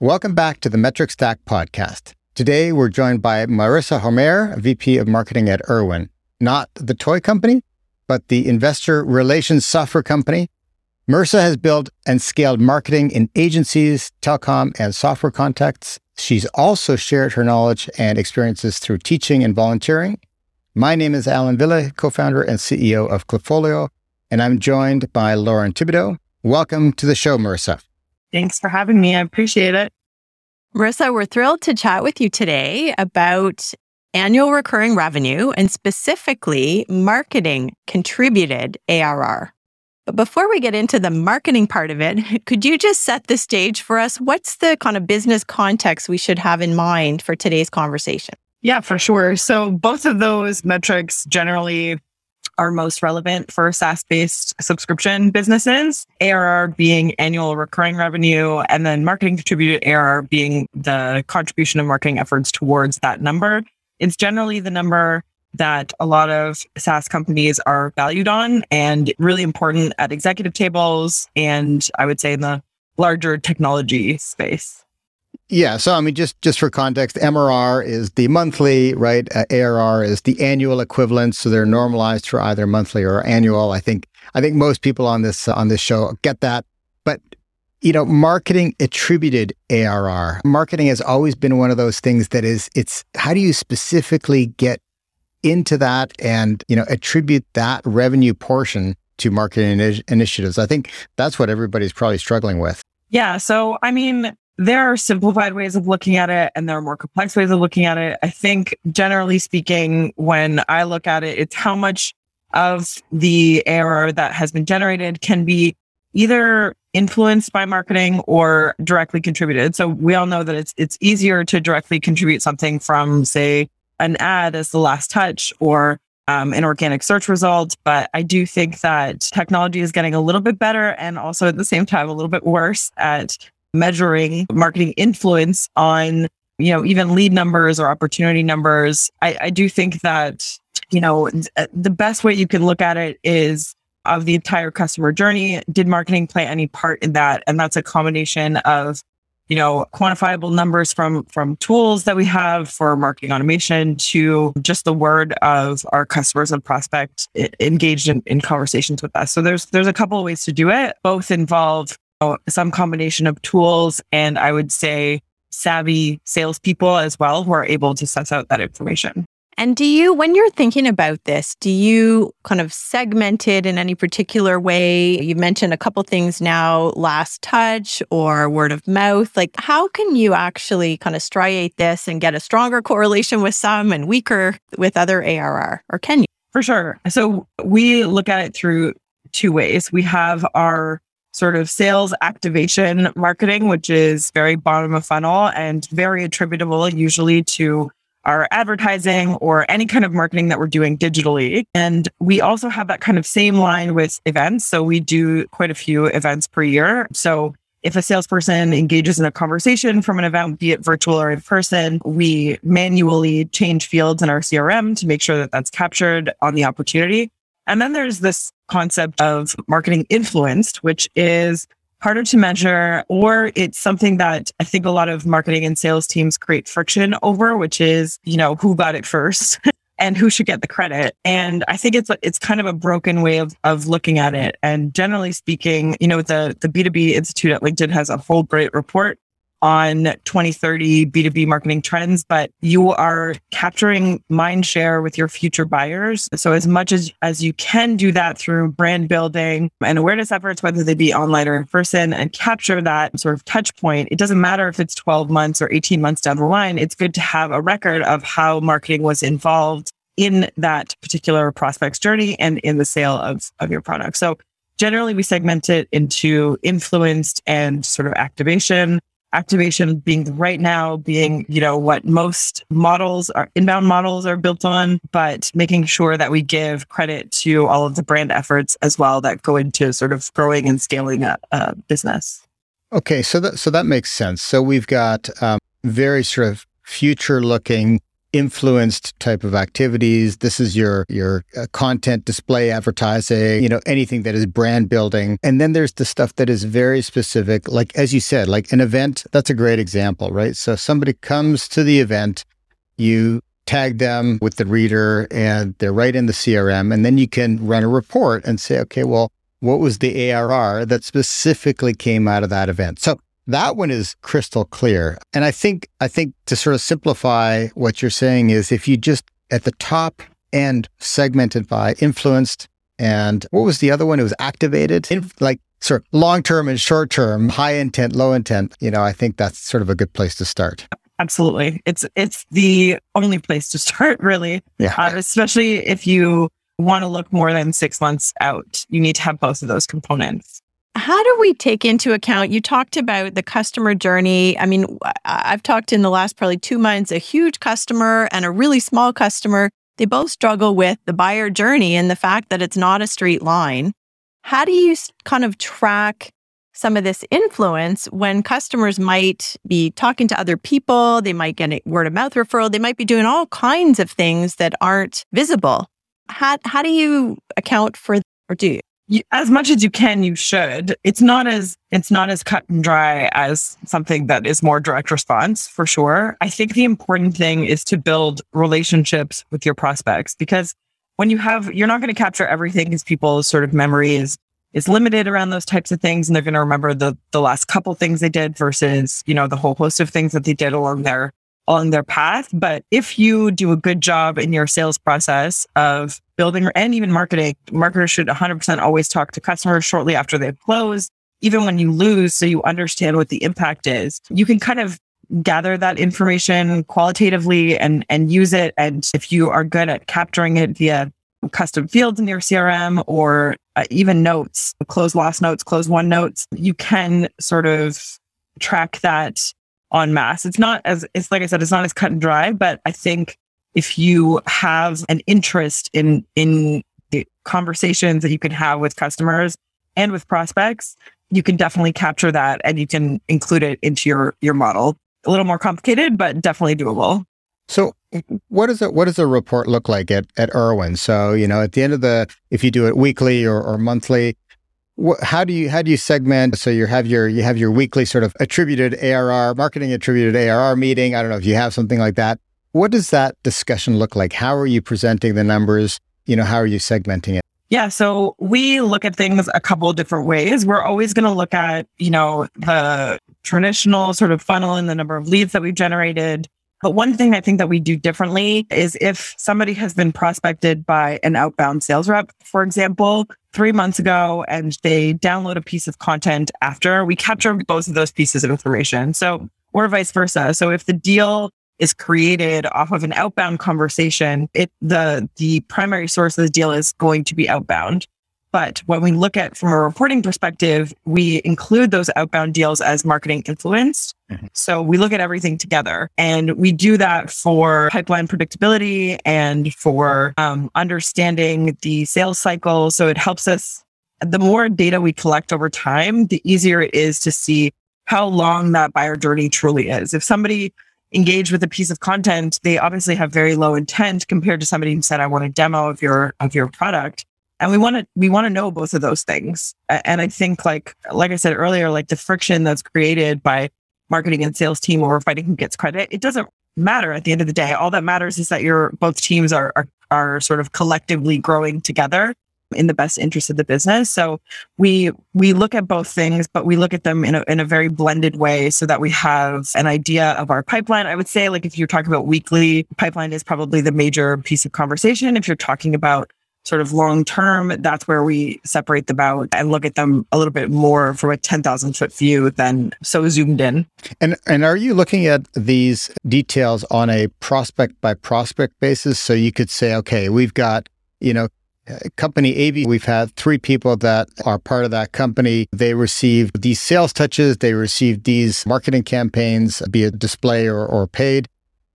Welcome back to the Metric Stack podcast. Today, we're joined by Marissa Homer, VP of Marketing at Irwin, not the toy company, but the investor relations software company. Marissa has built and scaled marketing in agencies, telecom, and software contexts. She's also shared her knowledge and experiences through teaching and volunteering. My name is Allan Wille, co-founder and CEO of Klipfolio, and I'm joined by Lauren Thibodeau. Welcome to the show, Marissa. Thanks for having me. I appreciate it. Marissa, we're thrilled to chat with you today about annual recurring revenue and specifically marketing contributed ARR. But before we get into the marketing part of it, could you just set the stage for us? What's the kind of business context we should have in mind for today's conversation? Yeah, for sure. So both of those metrics generally are most relevant for SaaS based subscription businesses. ARR being annual recurring revenue, and then marketing contributed ARR being the contribution of marketing efforts towards that number. It's generally the number that a lot of SaaS companies are valued on and really important at executive tables and I would say in the larger technology space. Yeah. So, I mean, just, just for context, MRR is the monthly, right? Uh, ARR is the annual equivalent. So they're normalized for either monthly or annual. I think, I think most people on this, uh, on this show get that. But, you know, marketing attributed ARR, marketing has always been one of those things that is, it's how do you specifically get into that and, you know, attribute that revenue portion to marketing initiatives? I think that's what everybody's probably struggling with. Yeah. So, I mean, there are simplified ways of looking at it and there are more complex ways of looking at it. I think generally speaking, when I look at it, it's how much of the ARR that has been generated can be either influenced by marketing or directly contributed. So we all know that it's it's easier to directly contribute something from, say, an ad as the last touch or um, an organic search result. But I do think that technology is getting a little bit better and also at the same time a little bit worse at measuring marketing influence on, you know, even lead numbers or opportunity numbers. I, I do think that, you know, uh, the best way you can look at it is of the entire customer journey. Did marketing play any part in that? And that's a combination of you know quantifiable numbers from from tools that we have for marketing automation to just the word of our customers and prospects engaged in, in conversations with us so there's there's a couple of ways to do it both involve some combination of tools and I would say savvy salespeople as well who are able to suss out that information. And do you, when you're thinking about this, do you kind of segment it in any particular way? You mentioned a couple things now, last touch or word of mouth. Like, how can you actually kind of striate this and get a stronger correlation with some and weaker with other ARR? Or can you? For sure. So we look at it through two ways. We have our sort of sales activation marketing, which is very bottom of funnel and very attributable usually to our advertising or any kind of marketing that we're doing digitally. And we also have that kind of same line with events. So we do quite a few events per year. So if a salesperson engages in a conversation from an event, be it virtual or in person, we manually change fields in our CRM to make sure that that's captured on the opportunity. And then there's this concept of marketing influenced, which is harder to measure, or it's something that I think a lot of marketing and sales teams create friction over, which is, you know, who got it first and who should get the credit. And I think it's it's kind of a broken way of, of looking at it. And generally speaking, you know, the the B2B Institute at LinkedIn has a whole great report on 2030 B2B marketing trends, but you are capturing mind share with your future buyers. So as much as, as you can do that through brand building and awareness efforts, whether they be online or in person and capture that sort of touch point, it doesn't matter if it's 12 months or 18 months down the line. It's good to have a record of how marketing was involved in that particular prospect's journey and in the sale of, of your product. So generally we segment it into influenced and sort of activation activation being right now being, you know, what most models are inbound models are built on, but making sure that we give credit to all of the brand efforts as well that go into sort of growing and scaling a, a business. Okay, so that so that makes sense. So we've got um, very sort of future looking influenced type of activities. This is your your uh, content display advertising, you know, anything that is brand building. And then there's the stuff that is very specific like as you said, like an event, that's a great example, right? So somebody comes to the event, you tag them with the reader and they're right in the CRM and then you can run a report and say, okay, well, what was the ARR that specifically came out of that event? So that one is crystal clear. And I think, I think to sort of simplify what you're saying is if you just at the top end segmented by influenced and what was the other one? It was activated, in, like sort of long term and short term, high intent, low intent. You know, I think that's sort of a good place to start. Absolutely, it's it's the only place to start, really. Yeah. Uh, especially if you want to look more than six months out, you need to have both of those components. How do we take into account? You talked about the customer journey. I mean, I've talked in the last probably two months, a huge customer and a really small customer. They both struggle with the buyer journey and the fact that it's not a straight line. How do you kind of track some of this influence when customers might be talking to other people? They might get a word of mouth referral. They might be doing all kinds of things that aren't visible. How, how do you account for, or do you? You, as much as you can, you should. It's not as it's not as cut and dry as something that is more direct response for sure. I think the important thing is to build relationships with your prospects because when you have you're not going to capture everything because people's sort of memory is is limited around those types of things and they're going to remember the the last couple things they did versus you know the whole host of things that they did along their along their path. But if you do a good job in your sales process of building and even marketing, marketers should 100% always talk to customers shortly after they've closed, even when you lose, so you understand what the impact is. You can kind of gather that information qualitatively and, and use it. And if you are good at capturing it via custom fields in your CRM or uh, even notes, close loss notes, close one notes, you can sort of track that on mass. It's not as, it's like I said, it's not as cut and dry, but I think if you have an interest in, in the conversations that you can have with customers and with prospects, you can definitely capture that and you can include it into your, your model. A little more complicated, but definitely doable. So what does it what does a report look like at at Irwin? So, you know, at the end of the if you do it weekly or, or monthly, what, how do you how do you segment? So you have your you have your weekly sort of attributed ARR marketing attributed ARR meeting. I don't know if you have something like that. What does that discussion look like? How are you presenting the numbers? You know, how are you segmenting it? Yeah, so we look at things a couple of different ways. We're always going to look at, you know, the traditional sort of funnel and the number of leads that we've generated. But one thing I think that we do differently is if somebody has been prospected by an outbound sales rep, for example, three months ago and they download a piece of content after, we capture both of those pieces of information. So, or vice versa. So if the deal is created off of an outbound conversation, it the the primary source of the deal is going to be outbound. But when we look at from a reporting perspective, we include those outbound deals as marketing influenced. Mm-hmm. So we look at everything together and we do that for pipeline predictability and for um, understanding the sales cycle. So it helps us. The more data we collect over time, the easier it is to see how long that buyer journey truly is. If somebody engaged with a piece of content, they obviously have very low intent compared to somebody who said, I want a demo of your of your product. And we want to we want to know both of those things. And i think like like i said earlier like the friction that's created by marketing and sales team or fighting who gets credit it doesn't matter at the end of the day. All that matters is that your both teams are are, are sort of collectively growing together in the best interest of the business so we we look at both things but we look at them in a, in a very blended way so that we have an idea of our pipeline i would say like if you're talking about weekly pipeline is probably the major piece of conversation if you're talking about sort of long term, that's where we separate them out and look at them a little bit more from a 10,000 foot view than so zoomed in. And and are you looking at these details on a prospect by prospect basis? So you could say, okay, we've got, you know, company AB, we've had three people that are part of that company. They receive these sales touches, they receive these marketing campaigns, be it display or, or paid.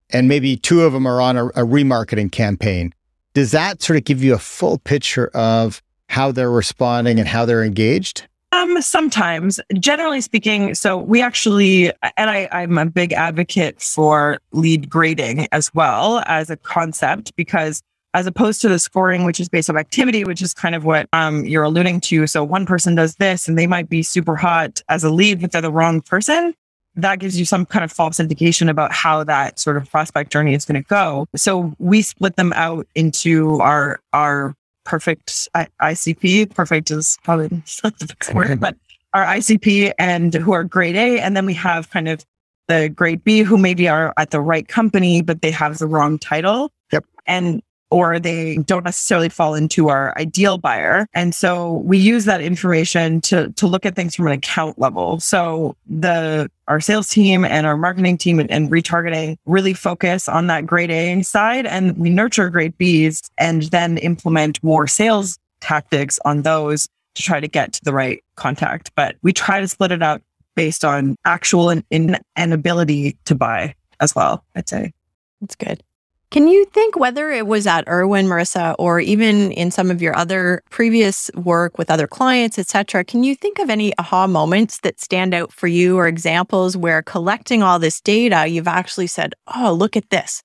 And maybe two of them are on a, a remarketing campaign does that sort of give you a full picture of how they're responding and how they're engaged? Um, sometimes, generally speaking, so we actually, and I, I'm a big advocate for lead grading as well as a concept because as opposed to the scoring, which is based on activity, which is kind of what um, you're alluding to. So one person does this and they might be super hot as a lead, but they're the wrong person. That gives you some kind of false indication about how that sort of prospect journey is going to go. So we split them out into our our perfect ICP. Perfect is probably not the best word, but our ICP and who are grade A. And then we have kind of the grade B who maybe are at the right company, but they have the wrong title. Yep. And or they don't necessarily fall into our ideal buyer. And so we use that information to, to look at things from an account level. So the, our sales team and our marketing team and, and retargeting really focus on that grade A side and we nurture grade Bs and then implement more sales tactics on those to try to get to the right contact. But we try to split it out based on actual and, and ability to buy as well, I'd say. That's good. Can you think whether it was at Irwin, Marissa, or even in some of your other previous work with other clients, et cetera, can you think of any aha moments that stand out for you or examples where collecting all this data, you've actually said, oh, look at this.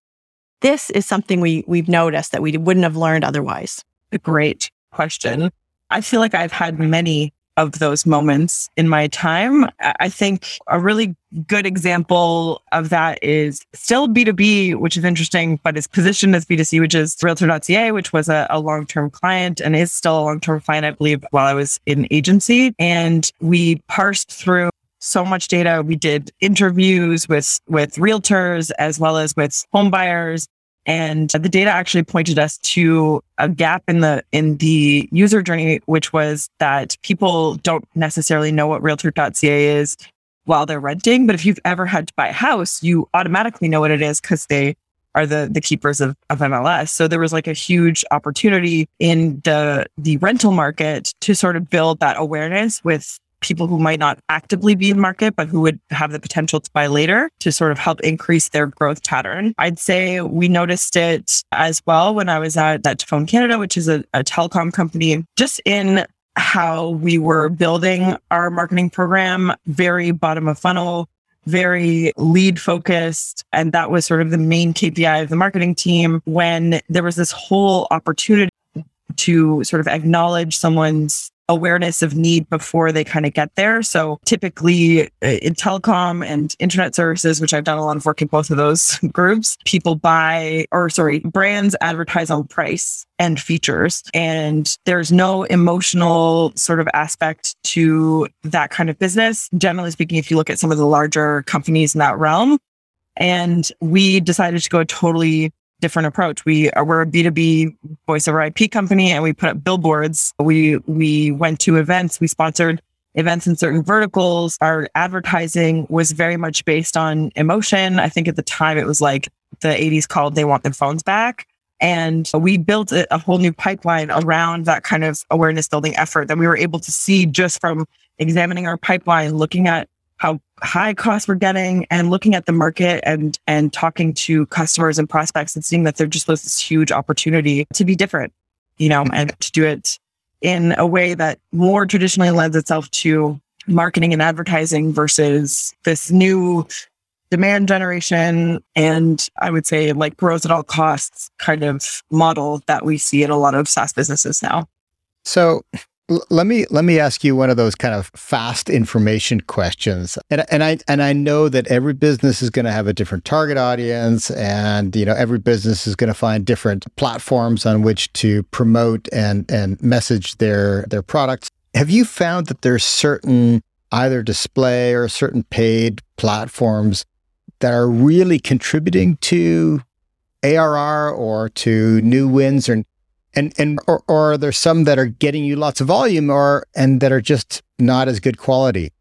This is something we, we've noticed that we wouldn't have learned otherwise. A great question. I feel like I've had many of those moments in my time. I think a really good example of that is still B2B, which is interesting, but is positioned as B2C, which is realtor.ca, which was a, a long term client and is still a long term client, I believe, while I was in agency. And we parsed through so much data. We did interviews with with realtors as well as with home buyers and the data actually pointed us to a gap in the in the user journey, which was that people don't necessarily know what realtor.ca is while they're renting. But if you've ever had to buy a house, you automatically know what it is because they are the the keepers of, of MLS. So there was like a huge opportunity in the the rental market to sort of build that awareness with people who might not actively be in market, but who would have the potential to buy later to sort of help increase their growth pattern. I'd say we noticed it as well when I was at, at Phone Canada, which is a, a telecom company, just in how we were building our marketing program, very bottom of funnel, very lead focused. And that was sort of the main KPI of the marketing team when there was this whole opportunity to sort of acknowledge someone's awareness of need before they kind of get there. So typically uh, in telecom and internet services, which I've done a lot of work in both of those groups, people buy or sorry, brands advertise on price and features. And there's no emotional sort of aspect to that kind of business. Generally speaking, if you look at some of the larger companies in that realm, and we decided to go totally different approach. We are we're a B2B voice over IP company and we put up billboards. We we went to events, we sponsored events in certain verticals. Our advertising was very much based on emotion. I think at the time it was like the 80s called they want their phones back. And we built a, a whole new pipeline around that kind of awareness building effort that we were able to see just from examining our pipeline, looking at how high costs we're getting and looking at the market and and talking to customers and prospects and seeing that there just was this huge opportunity to be different, you know, and to do it in a way that more traditionally lends itself to marketing and advertising versus this new demand generation and I would say like growth at all costs kind of model that we see in a lot of SaaS businesses now. So let me let me ask you one of those kind of fast information questions. And and I and I know that every business is going to have a different target audience and you know every business is going to find different platforms on which to promote and and message their their products. Have you found that there's certain either display or certain paid platforms that are really contributing to ARR or to new wins or and and or, or are there some that are getting you lots of volume or and that are just not as good quality?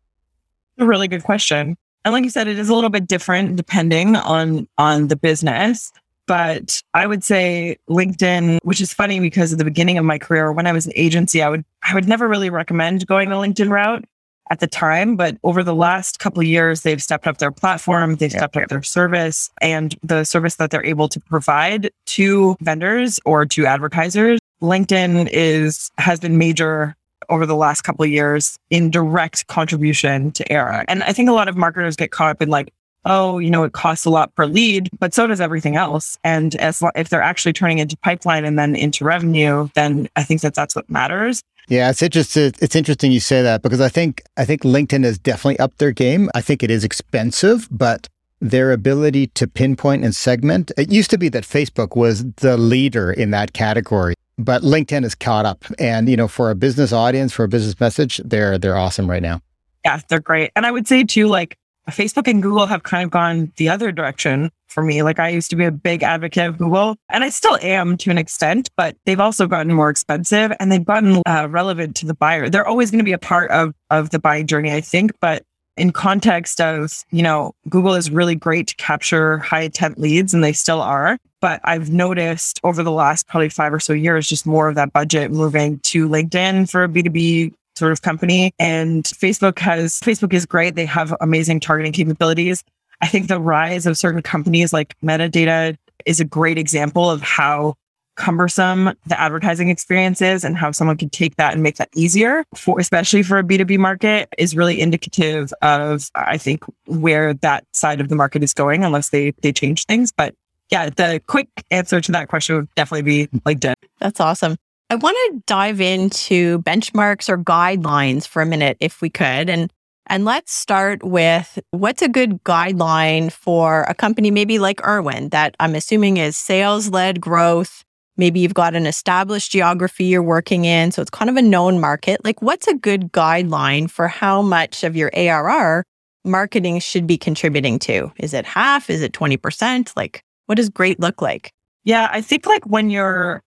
A really good question. And like you said it is a little bit different depending on on the business. But i would say linkedin which is funny because at the beginning of my career when i was an agency i would i would never really recommend going the linkedin route at the time, but over the last couple of years, they've stepped up their platform, they've stepped up their service and the service that they're able to provide to vendors or to advertisers. LinkedIn is has been major over the last couple of years in direct contribution to ARR. And I think a lot of marketers get caught up in like, oh, you know, it costs a lot per lead, but so does everything else. And as if they're actually turning into pipeline and then into revenue, then I think that that's what matters. Yeah, it's interesting. It's interesting you say that because I think I think LinkedIn has definitely upped their game. I think it is expensive, but their ability to pinpoint and segment. It used to be that Facebook was the leader in that category, but LinkedIn has caught up. And you know, for a business audience, for a business message, they're they're awesome right now. Yeah, they're great. And I would say too, like Facebook and Google have kind of gone the other direction for me. Like I used to be a big advocate of Google and I still am to an extent, but they've also gotten more expensive and they've gotten uh, relevant to the buyer. They're always going to be a part of, of the buying journey, I think, but in context of, you know, Google is really great to capture high intent leads and they still are. But I've noticed over the last probably five or so years, just more of that budget moving to LinkedIn for a B2B sort of company. And Facebook has, Facebook is great. They have amazing targeting capabilities. I think the rise of certain companies like metadata is a great example of how cumbersome the advertising experience is and how someone can take that and make that easier for especially for a B2B market is really indicative of I think where that side of the market is going unless they they change things but yeah the quick answer to that question would definitely be LinkedIn that's awesome I want to dive into benchmarks or guidelines for a minute, if we could. And and let's start with what's a good guideline for a company maybe like Irwin that I'm assuming is sales led growth. Maybe you've got an established geography you're working in. So it's kind of a known market. Like, what's a good guideline for how much of your ARR marketing should be contributing to? Is it half? Is it 20%? Like, what does great look like? Yeah, I think like when you're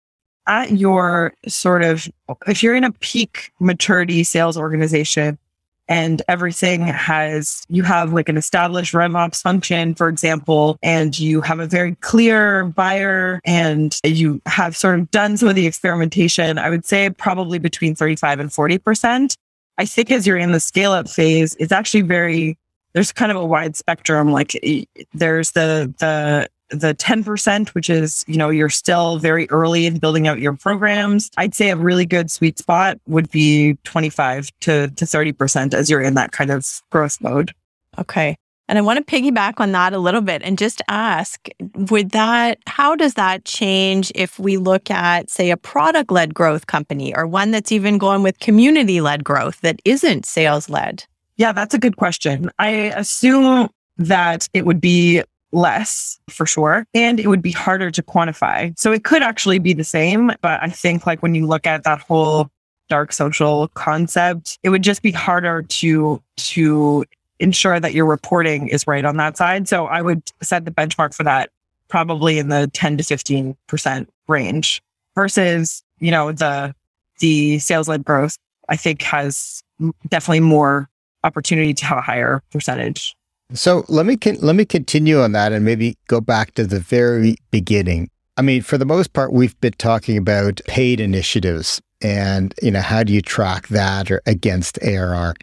at your sort of, if you're in a peak maturity sales organization and everything has, you have like an established RevOps function, for example, and you have a very clear buyer and you have sort of done some of the experimentation, I would say probably between 35 and 40%. I think as you're in the scale up phase, it's actually very, there's kind of a wide spectrum. Like there's the, the, the 10%, which is, you know, you're still very early in building out your programs. I'd say a really good sweet spot would be 25 to, to 30% as you're in that kind of growth mode. Okay. And I want to piggyback on that a little bit and just ask would that, how does that change if we look at, say, a product led growth company or one that's even going with community led growth that isn't sales led? Yeah, that's a good question. I assume that it would be less for sure. And it would be harder to quantify. So it could actually be the same. But I think like when you look at that whole dark social concept, it would just be harder to, to ensure that your reporting is right on that side. So I would set the benchmark for that probably in the 10 to 15% range versus, you know, the, the sales led growth, I think has definitely more opportunity to have a higher percentage. So let me let me continue on that and maybe go back to the very beginning. I mean, for the most part, we've been talking about paid initiatives and you know how do you track that or against ARR.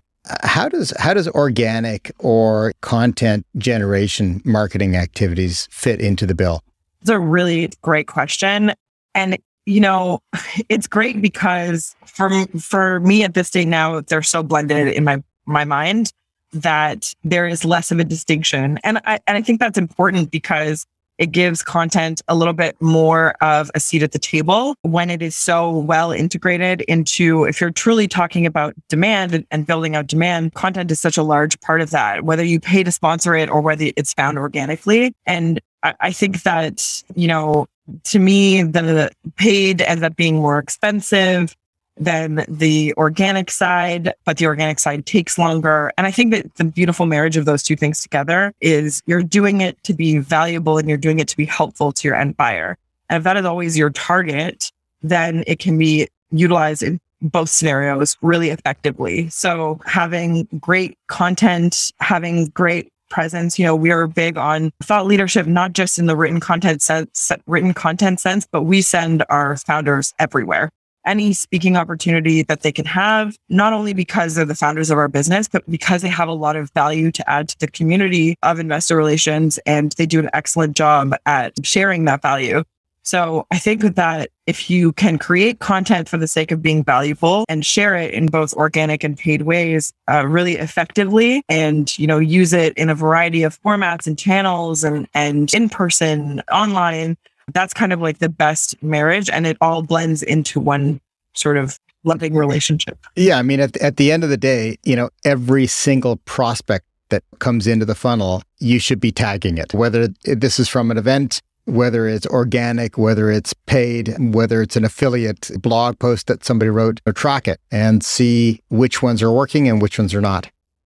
How does how does organic or content generation marketing activities fit into the bill? It's a really great question, and you know, it's great because for for me at this stage now, they're so blended in my my mind that there is less of a distinction. And I, and I think that's important because it gives content a little bit more of a seat at the table when it is so well integrated into, if you're truly talking about demand and building out demand, content is such a large part of that, whether you pay to sponsor it or whether it's found organically. And I, I think that, you know, to me, the paid ends up being more expensive than the organic side, but the organic side takes longer. And I think that the beautiful marriage of those two things together is you're doing it to be valuable and you're doing it to be helpful to your end buyer. And if that is always your target, then it can be utilized in both scenarios really effectively. So having great content, having great presence. You know, we are big on thought leadership, not just in the written content sense, written content sense, but we send our founders everywhere any speaking opportunity that they can have, not only because they're the founders of our business, but because they have a lot of value to add to the community of investor relations and they do an excellent job at sharing that value. So I think that if you can create content for the sake of being valuable and share it in both organic and paid ways uh, really effectively and, you know, use it in a variety of formats and channels and, and in person, online, that's kind of like the best marriage. And it all blends into one sort of loving relationship. Yeah. I mean, at, at the end of the day, you know, every single prospect that comes into the funnel, you should be tagging it, whether this is from an event whether it's organic, whether it's paid, whether it's an affiliate blog post that somebody wrote, or track it and see which ones are working and which ones are not.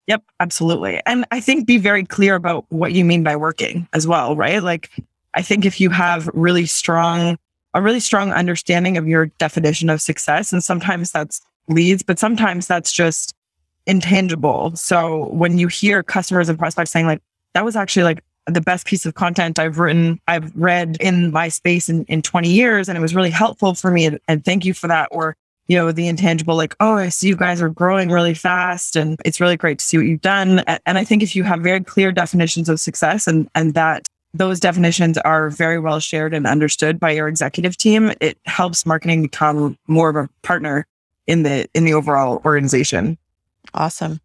Yep, absolutely. And I think be very clear about what you mean by working as well, right? Like, I think if you have really strong, a really strong understanding of your definition of success, and sometimes that's leads, but sometimes that's just intangible. So when you hear customers and prospects saying, like, that was actually like the best piece of content I've written, I've read in my space in, in 20 years. And it was really helpful for me. And, and thank you for that. Or, you know, the intangible, like, oh, I see you guys are growing really fast and it's really great to see what you've done. And I think if you have very clear definitions of success and, and that those definitions are very well shared and understood by your executive team, it helps marketing become more of a partner in the in the overall organization. Awesome.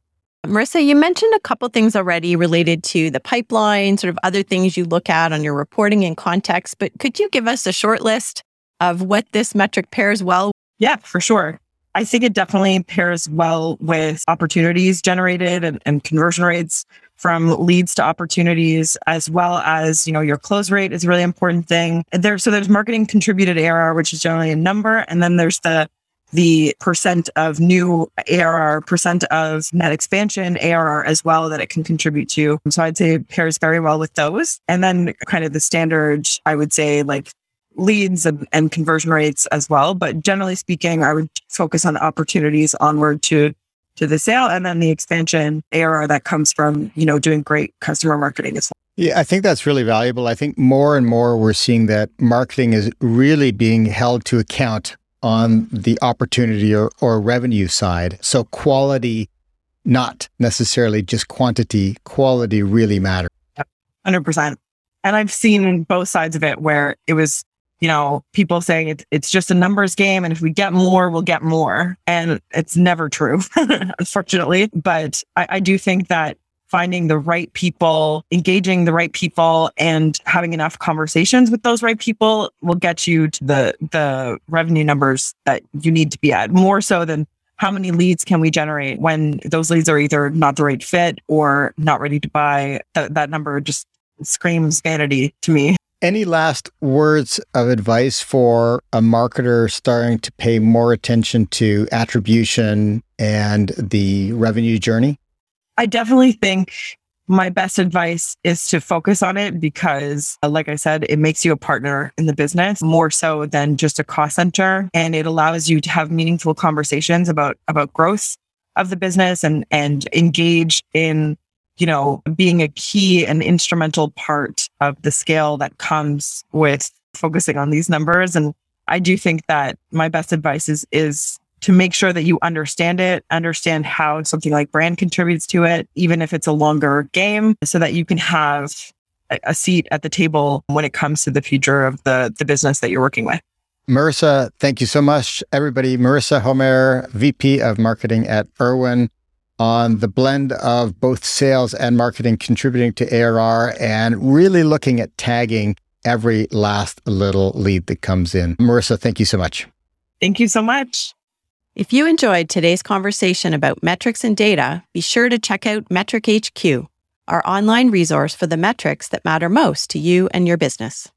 Marissa, you mentioned a couple things already related to the pipeline, sort of other things you look at on your reporting and context, but could you give us a short list of what this metric pairs well? Yeah, for sure. I think it definitely pairs well with opportunities generated and, and conversion rates from leads to opportunities, as well as, you know, your close rate is a really important thing. There, so there's marketing contributed ARR, which is generally a number. And then there's the the percent of new ARR, percent of net expansion ARR as well that it can contribute to. So I'd say pairs very well with those. And then kind of the standard, I would say like leads and, and conversion rates as well. But generally speaking, I would focus on opportunities onward to to the sale and then the expansion ARR that comes from, you know, doing great customer marketing as well. Yeah, I think that's really valuable. I think more and more we're seeing that marketing is really being held to account on the opportunity or, or revenue side. So quality, not necessarily just quantity, quality really matters. Yep, 100%. And I've seen both sides of it where it was, you know, people saying it's, it's just a numbers game. And if we get more, we'll get more. And it's never true, unfortunately. But I, I do think that finding the right people, engaging the right people and having enough conversations with those right people will get you to the the revenue numbers that you need to be at more so than how many leads can we generate when those leads are either not the right fit or not ready to buy that, that number just screams vanity to me any last words of advice for a marketer starting to pay more attention to attribution and the revenue journey I definitely think my best advice is to focus on it because, uh, like I said, it makes you a partner in the business more so than just a cost center. And it allows you to have meaningful conversations about, about growth of the business and, and engage in, you know, being a key and instrumental part of the scale that comes with focusing on these numbers. And I do think that my best advice is, is to make sure that you understand it, understand how something like brand contributes to it, even if it's a longer game, so that you can have a seat at the table when it comes to the future of the, the business that you're working with. Marissa, thank you so much, everybody. Marissa Homer, VP of Marketing at Irwin, on the blend of both sales and marketing contributing to ARR and really looking at tagging every last little lead that comes in. Marissa, thank you so much. Thank you so much. If you enjoyed today's conversation about metrics and data, be sure to check out Metric HQ, our online resource for the metrics that matter most to you and your business.